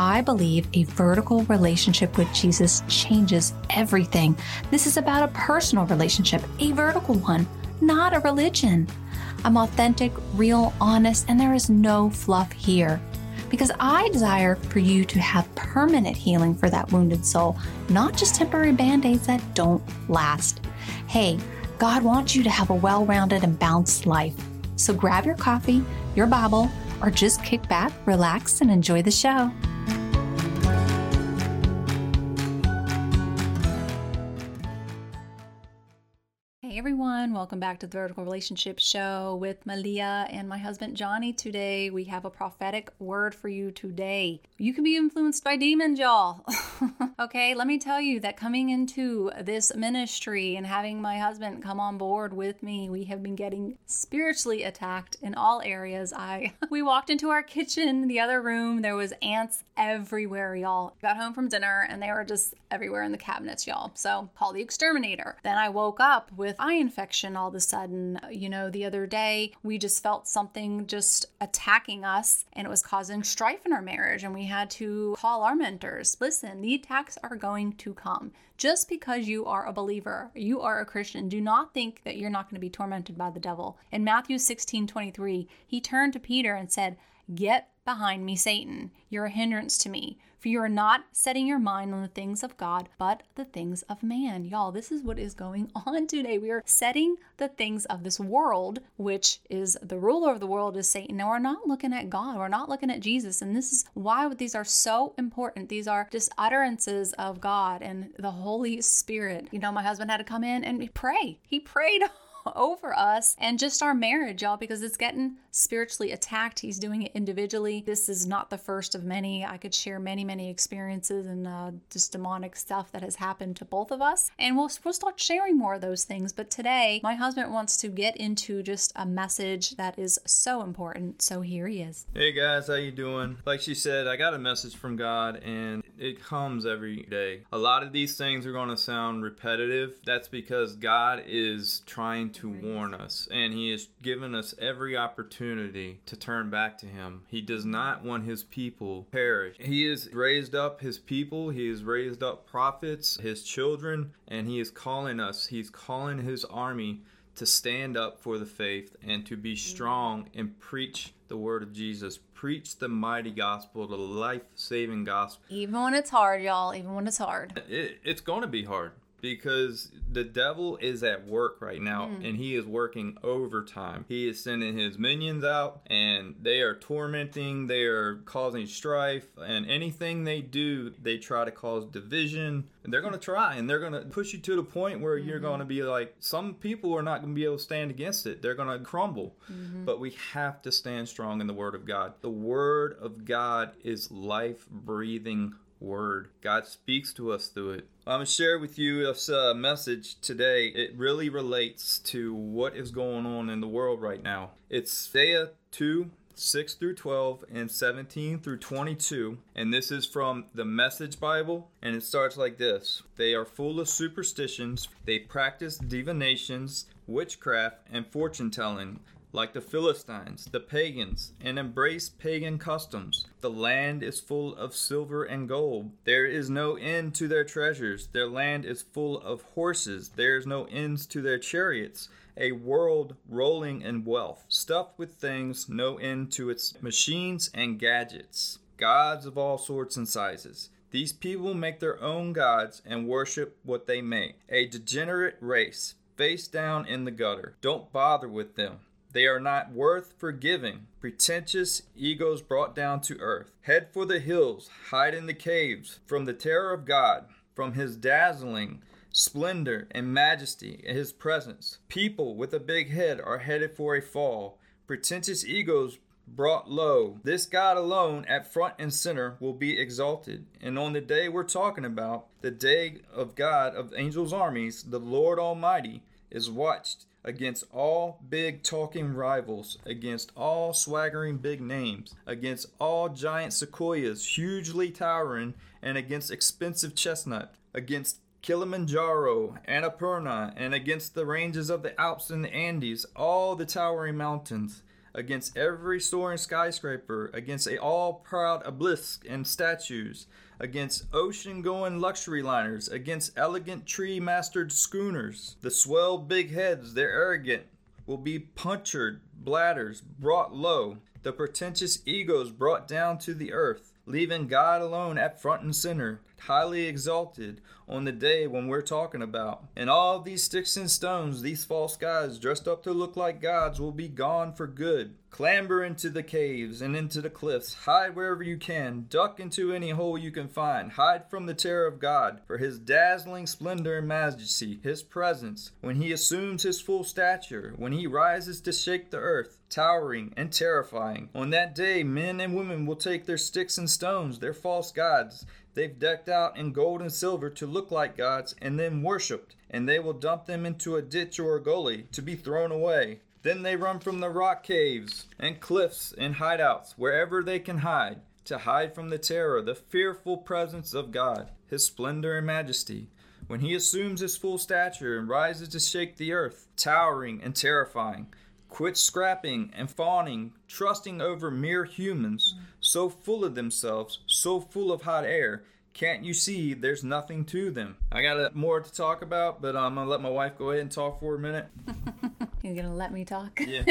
I believe a vertical relationship with Jesus changes everything. This is about a personal relationship, a vertical one, not a religion. I'm authentic, real, honest, and there is no fluff here because I desire for you to have permanent healing for that wounded soul, not just temporary band aids that don't last. Hey, God wants you to have a well rounded and balanced life. So grab your coffee, your Bible, or just kick back, relax, and enjoy the show. Everyone. Welcome back to the Vertical Relationship Show with Melia and my husband Johnny. Today, we have a prophetic word for you today. You can be influenced by demons, y'all. okay, let me tell you that coming into this ministry and having my husband come on board with me, we have been getting spiritually attacked in all areas. I we walked into our kitchen, the other room, there was ants everywhere, y'all. Got home from dinner and they were just everywhere in the cabinets, y'all. So, call the exterminator. Then I woke up with eye infection all of a sudden. You know, the other day we just felt something just attacking us and it was causing strife in our marriage. And we had to call our mentors listen, the attacks are going to come. Just because you are a believer, you are a Christian, do not think that you're not going to be tormented by the devil. In Matthew 16 23, he turned to Peter and said, Get behind me, Satan. You're a hindrance to me. For you are not setting your mind on the things of God, but the things of man. Y'all, this is what is going on today. We are setting the things of this world, which is the ruler of the world is Satan. Now, we're not looking at God, we're not looking at Jesus. And this is why these are so important. These are just utterances of God and the Holy Spirit. You know, my husband had to come in and pray. He prayed over us and just our marriage, y'all, because it's getting spiritually attacked. He's doing it individually. This is not the first of many. I could share many, many experiences and uh, just demonic stuff that has happened to both of us. And we'll, we'll start sharing more of those things. But today, my husband wants to get into just a message that is so important. So here he is. Hey guys, how you doing? Like she said, I got a message from God and it comes every day. A lot of these things are going to sound repetitive. That's because God is trying to warn us and he has given us every opportunity opportunity to turn back to him. He does not want his people perish. He has raised up his people, he has raised up prophets, his children, and he is calling us. He's calling his army to stand up for the faith and to be strong and preach the word of Jesus. Preach the mighty gospel, the life saving gospel. Even when it's hard, y'all, even when it's hard. It, it's going to be hard because the devil is at work right now mm. and he is working overtime. He is sending his minions out and they are tormenting, they are causing strife, and anything they do, they try to cause division. And they're going to try and they're going to push you to the point where mm-hmm. you're going to be like, some people are not going to be able to stand against it. They're going to crumble. Mm-hmm. But we have to stand strong in the Word of God. The Word of God is life breathing word. God speaks to us through it. I'm going to share with you this uh, message today. It really relates to what is going on in the world right now. It's Isaiah 2 6 through 12 and 17 through 22. And this is from the Message Bible. And it starts like this They are full of superstitions, they practice divinations, witchcraft, and fortune telling like the Philistines, the pagans, and embrace pagan customs. The land is full of silver and gold. There is no end to their treasures. Their land is full of horses. There is no ends to their chariots. A world rolling in wealth, stuffed with things, no end to its machines and gadgets. Gods of all sorts and sizes. These people make their own gods and worship what they make. A degenerate race, face down in the gutter. Don't bother with them. They are not worth forgiving. Pretentious egos brought down to earth. Head for the hills, hide in the caves, from the terror of God, from his dazzling splendor and majesty in his presence. People with a big head are headed for a fall. Pretentious egos brought low. This God alone, at front and center, will be exalted. And on the day we're talking about, the day of God of angels' armies, the Lord Almighty is watched against all big talking rivals, against all swaggering big names, against all giant sequoias hugely towering, and against expensive chestnut, against Kilimanjaro, Annapurna, and against the ranges of the Alps and the Andes, all the towering mountains, against every soaring skyscraper, against a all proud obelisk and statues, against ocean going luxury liners, against elegant tree mastered schooners. The swell big heads, they're arrogant, will be punctured bladders brought low, the pretentious egos brought down to the earth, leaving God alone at front and center, highly exalted on the day when we're talking about. And all these sticks and stones, these false gods dressed up to look like gods, will be gone for good. Clamber into the caves and into the cliffs, hide wherever you can, duck into any hole you can find, hide from the terror of God, for his dazzling splendor and majesty, his presence, when he assumes his full stature, when he rises to shake the earth, towering and terrifying. On that day, men and women will take their sticks and stones, their false gods, they've decked out in gold and silver to look like gods, and then worshipped, and they will dump them into a ditch or a gully to be thrown away. Then they run from the rock caves and cliffs and hideouts, wherever they can hide, to hide from the terror, the fearful presence of God, His splendor and majesty. When He assumes His full stature and rises to shake the earth, towering and terrifying, quit scrapping and fawning, trusting over mere humans, so full of themselves, so full of hot air. Can't you see there's nothing to them? I got more to talk about, but I'm gonna let my wife go ahead and talk for a minute. You're gonna let me talk? Yeah.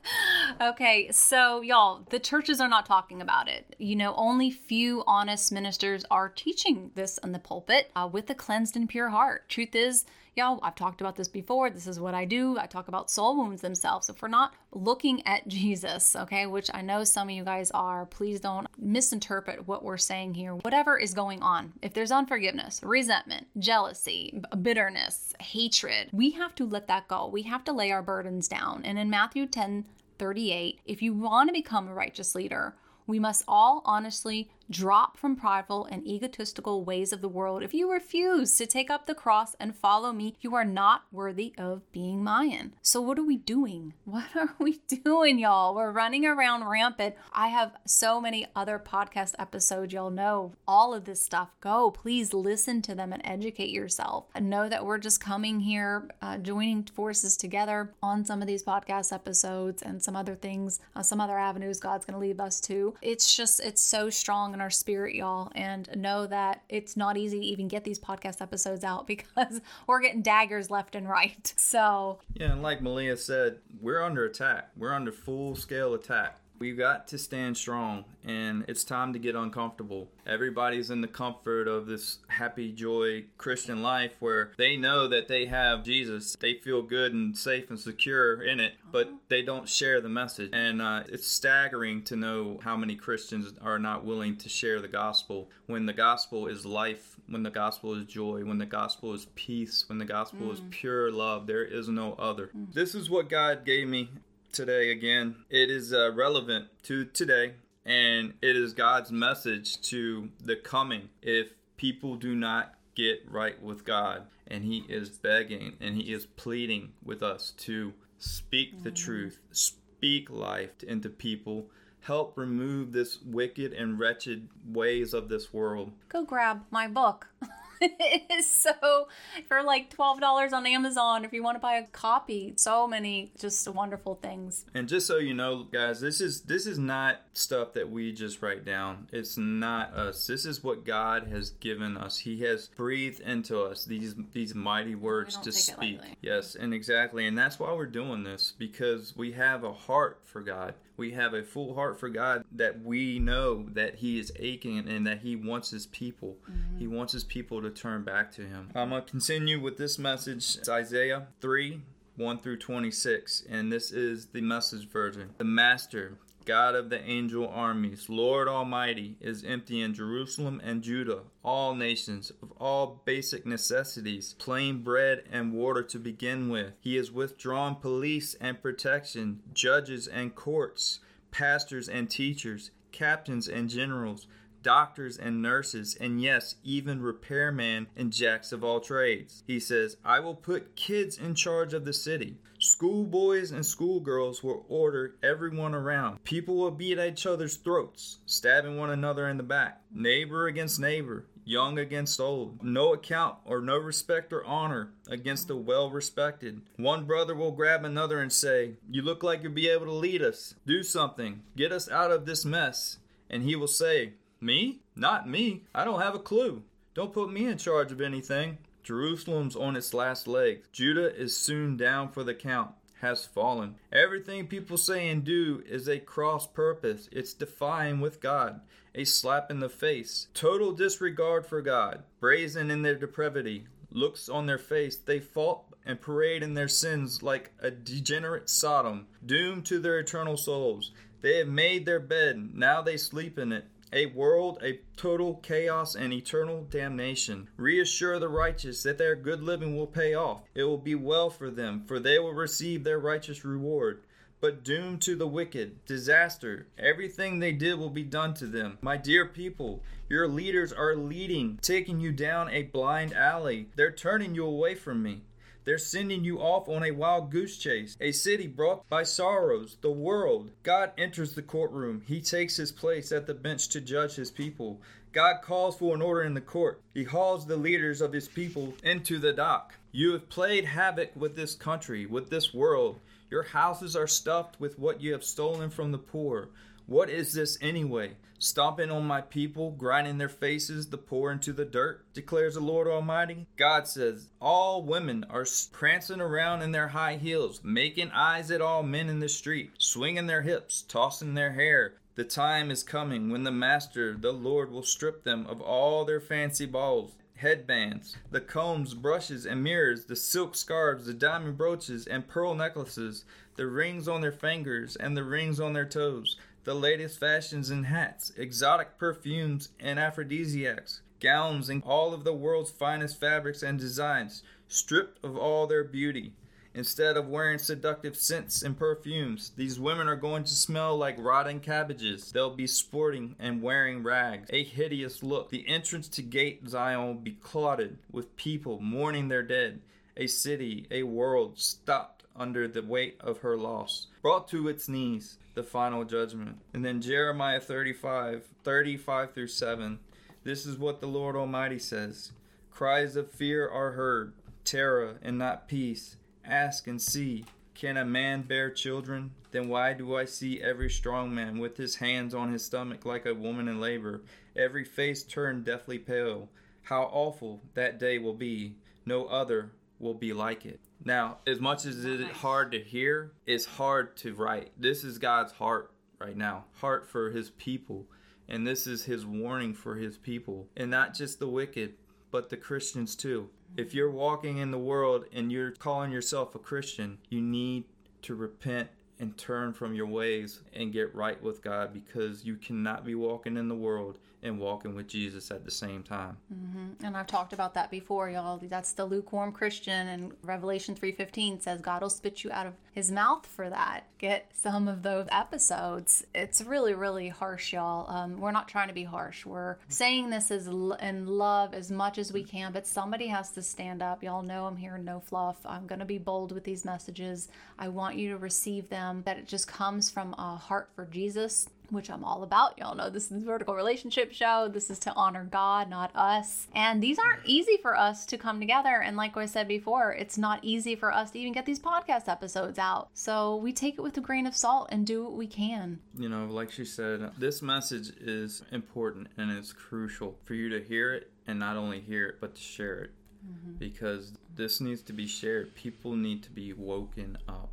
okay, so y'all, the churches are not talking about it. You know, only few honest ministers are teaching this in the pulpit uh, with a cleansed and pure heart. Truth is, y'all, I've talked about this before. This is what I do. I talk about soul wounds themselves. If we're not looking at Jesus, okay, which I know some of you guys are, please don't misinterpret what we're saying here. Whatever is going on, if there's unforgiveness, resentment, jealousy, bitterness, hatred, we have to let that go. We have to lay our burdens down. And in Matthew 10 38, if you want to become a righteous leader, we must all honestly drop from prideful and egotistical ways of the world. If you refuse to take up the cross and follow me, you are not worthy of being mine. So, what are we doing? What are we doing, y'all? We're running around rampant. I have so many other podcast episodes. Y'all know all of this stuff. Go, please listen to them and educate yourself. And know that we're just coming here, uh, joining forces together on some of these podcast episodes and some other things, uh, some other avenues God's going to lead us to. It's just, it's so strong our spirit, y'all. And know that it's not easy to even get these podcast episodes out because we're getting daggers left and right. So, Yeah, and like Melia said, we're under attack. We're under full scale attack. We've got to stand strong, and it's time to get uncomfortable. Everybody's in the comfort of this happy, joy Christian life where they know that they have Jesus. They feel good and safe and secure in it, but uh-huh. they don't share the message. And uh, it's staggering to know how many Christians are not willing to share the gospel when the gospel is life, when the gospel is joy, when the gospel is peace, when the gospel is mm. pure love. There is no other. Mm. This is what God gave me today again. It is uh, relevant to today, and it is God's message to the coming if people do not get right with God. And He is begging and He is pleading with us to speak the truth, speak life into people. Help remove this wicked and wretched ways of this world. go grab my book. it is so for like $12 on Amazon if you want to buy a copy. So many just wonderful things. And just so you know, guys, this is this is not stuff that we just write down. It's not us. This is what God has given us. He has breathed into us these these mighty words to speak. Yes, and exactly. And that's why we're doing this because we have a heart for God. We have a full heart for God that we know that He is aching and that He wants His people. Mm-hmm. He wants His people to turn back to Him. I'm going to continue with this message. It's Isaiah 3 1 through 26, and this is the message version. The Master, God of the angel armies, Lord Almighty, is emptying Jerusalem and Judah, all nations, of all basic necessities, plain bread and water to begin with. He has withdrawn police and protection, judges and courts, pastors and teachers, captains and generals, doctors and nurses, and yes, even repairmen and jacks of all trades. He says, I will put kids in charge of the city. Schoolboys and schoolgirls will order everyone around. People will beat at each other's throats, stabbing one another in the back. Neighbor against neighbor, young against old. No account or no respect or honor against the well respected. One brother will grab another and say, You look like you'll be able to lead us. Do something. Get us out of this mess. And he will say, Me? Not me. I don't have a clue. Don't put me in charge of anything. Jerusalem's on its last legs. Judah is soon down for the count has fallen. Everything people say and do is a cross purpose. It's defying with God, a slap in the face, total disregard for God, brazen in their depravity, looks on their face, they fault and parade in their sins like a degenerate Sodom, doomed to their eternal souls. They have made their bed, now they sleep in it a world, a total chaos, and eternal damnation. Reassure the righteous that their good living will pay off. It will be well for them, for they will receive their righteous reward. But doom to the wicked, disaster, everything they did will be done to them. My dear people, your leaders are leading, taking you down a blind alley. They're turning you away from me. They're sending you off on a wild goose chase, a city brought by sorrows, the world. God enters the courtroom. He takes his place at the bench to judge his people. God calls for an order in the court. He hauls the leaders of his people into the dock. You have played havoc with this country, with this world. Your houses are stuffed with what you have stolen from the poor. What is this anyway? Stomping on my people, grinding their faces, the poor into the dirt, declares the Lord Almighty. God says, All women are prancing around in their high heels, making eyes at all men in the street, swinging their hips, tossing their hair. The time is coming when the Master, the Lord, will strip them of all their fancy balls headbands, the combs, brushes, and mirrors, the silk scarves, the diamond brooches, and pearl necklaces, the rings on their fingers, and the rings on their toes, the latest fashions in hats, exotic perfumes and aphrodisiacs, gowns and all of the world's finest fabrics and designs, stripped of all their beauty. Instead of wearing seductive scents and perfumes, these women are going to smell like rotting cabbages. They'll be sporting and wearing rags, a hideous look. The entrance to Gate Zion will be clotted with people mourning their dead. A city, a world stopped under the weight of her loss, brought to its knees the final judgment. And then Jeremiah 35, 35 through 7. This is what the Lord Almighty says Cries of fear are heard, terror and not peace. Ask and see. Can a man bear children? Then why do I see every strong man with his hands on his stomach like a woman in labor, every face turned deathly pale? How awful that day will be! No other will be like it. Now, as much as it's hard to hear, it's hard to write. This is God's heart right now, heart for his people. And this is his warning for his people. And not just the wicked, but the Christians too. If you're walking in the world and you're calling yourself a Christian, you need to repent and turn from your ways and get right with God because you cannot be walking in the world and walking with Jesus at the same time. Mm-hmm. And I've talked about that before, y'all. That's the lukewarm Christian, and Revelation three fifteen says God will spit you out of His mouth for that. Get some of those episodes. It's really, really harsh, y'all. Um, we're not trying to be harsh. We're saying this l- in love as much as we can, but somebody has to stand up. Y'all know I'm here, no fluff. I'm to be bold with these messages. I want you to receive them. That it just comes from a heart for Jesus which I'm all about. Y'all know this is vertical relationship show. This is to honor God, not us. And these aren't easy for us to come together. And like I said before, it's not easy for us to even get these podcast episodes out. So we take it with a grain of salt and do what we can. You know, like she said, this message is important and it's crucial for you to hear it and not only hear it, but to share it. Mm-hmm. Because this needs to be shared. People need to be woken up.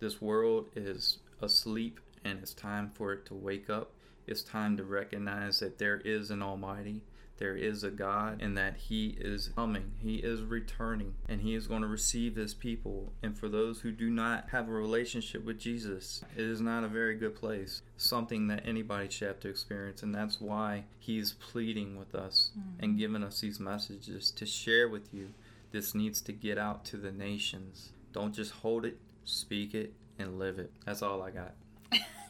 This world is asleep and it's time for it to wake up. It's time to recognize that there is an Almighty, there is a God, and that He is coming, He is returning, and He is going to receive His people. And for those who do not have a relationship with Jesus, it is not a very good place, something that anybody should have to experience. And that's why He's pleading with us mm-hmm. and giving us these messages to share with you. This needs to get out to the nations. Don't just hold it, speak it, and live it. That's all I got.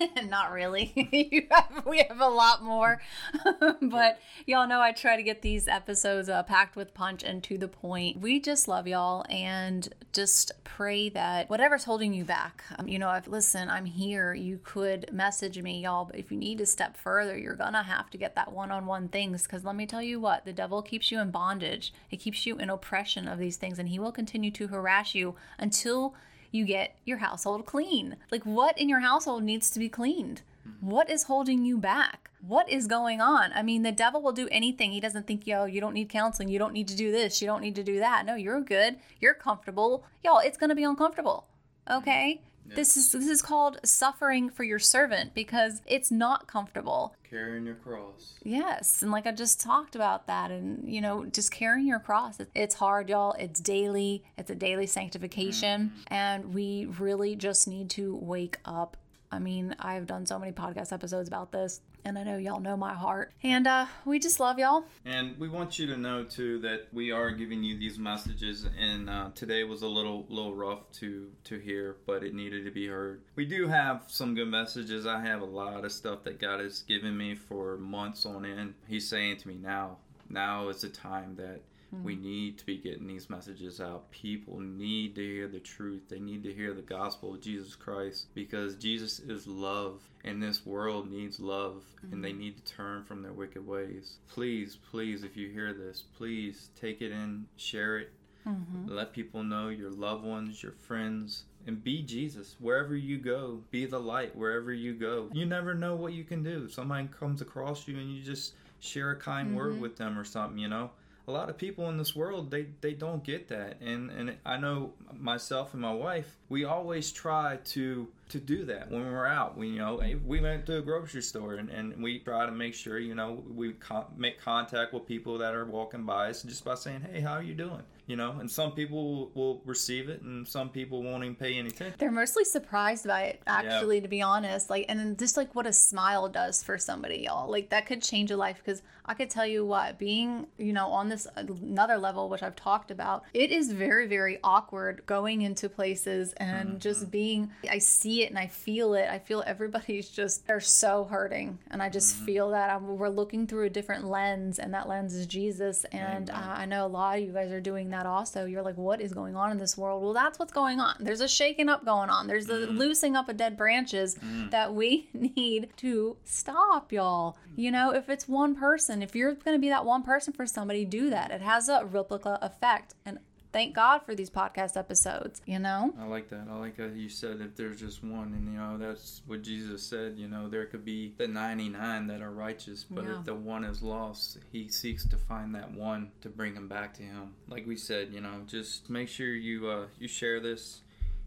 Not really. have, we have a lot more. but y'all know I try to get these episodes uh, packed with punch and to the point. We just love y'all and just pray that whatever's holding you back, um, you know, if listen, I'm here. You could message me, y'all. But if you need to step further, you're going to have to get that one on one things. Because let me tell you what, the devil keeps you in bondage, it keeps you in oppression of these things, and he will continue to harass you until you get your household clean. Like, what in your household needs to be cleaned? Mm-hmm. What is holding you back? What is going on? I mean, the devil will do anything. He doesn't think, yo, you don't need counseling. You don't need to do this. You don't need to do that. No, you're good. You're comfortable. Y'all, it's going to be uncomfortable. Mm-hmm. Okay? This is this is called suffering for your servant because it's not comfortable. Carrying your cross. Yes, and like I just talked about that, and you know, just carrying your cross. It's hard, y'all. It's daily. It's a daily sanctification, mm-hmm. and we really just need to wake up I mean, I've done so many podcast episodes about this, and I know y'all know my heart. And uh, we just love y'all. And we want you to know too that we are giving you these messages, and uh, today was a little little rough to to hear, but it needed to be heard. We do have some good messages. I have a lot of stuff that God has given me for months on end. He's saying to me now, now is the time that Mm-hmm. We need to be getting these messages out. People need to hear the truth. They need to hear the gospel of Jesus Christ because Jesus is love and this world needs love mm-hmm. and they mm-hmm. need to turn from their wicked ways. Please, please, if you hear this, please take it in, share it. Mm-hmm. Let people know your loved ones, your friends, and be Jesus wherever you go. Be the light wherever you go. You never know what you can do. Somebody comes across you and you just share a kind mm-hmm. word with them or something, you know a lot of people in this world they, they don't get that. And and I know myself and my wife we always try to to do that when we're out. We you know we went to a grocery store and, and we try to make sure you know we con- make contact with people that are walking by us just by saying hey how are you doing you know and some people will receive it and some people won't even pay any attention they're mostly surprised by it actually to be honest. Like and then just like what a smile does for somebody y'all. Like that could change a life because i could tell you what being you know on this another level which i've talked about it is very very awkward going into places and mm-hmm. just being i see it and i feel it. I feel everybody's just they're so hurting and i just mm-hmm. feel that I'm, we're looking through a different lens and that lens is jesus and uh, i know a lot of you guys are doing that that also. You're like, what is going on in this world? Well, that's what's going on. There's a shaking up going on. There's a mm. loosing up of dead branches mm. that we need to stop, y'all. You know, if it's one person, if you're going to be that one person for somebody, do that. It has a replica effect. And thank God for these podcast episodes, you know? I like that. I like that you said if there's just one, and you know, that's what Jesus said, you know, there could be the 99 that are righteous, but yeah. if the one is lost, he seeks to find that one to bring him back to him. Like we said, you know, just make sure you uh, you share this,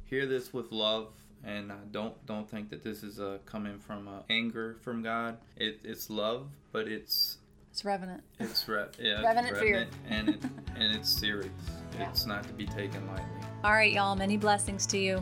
hear this with love, and uh, don't don't think that this is uh, coming from uh, anger from God. It, it's love, but it's it's revenant. It's re- yeah, revenant, revenant fear, and it, and it's serious. Yeah. It's not to be taken lightly. All right, y'all. Many blessings to you.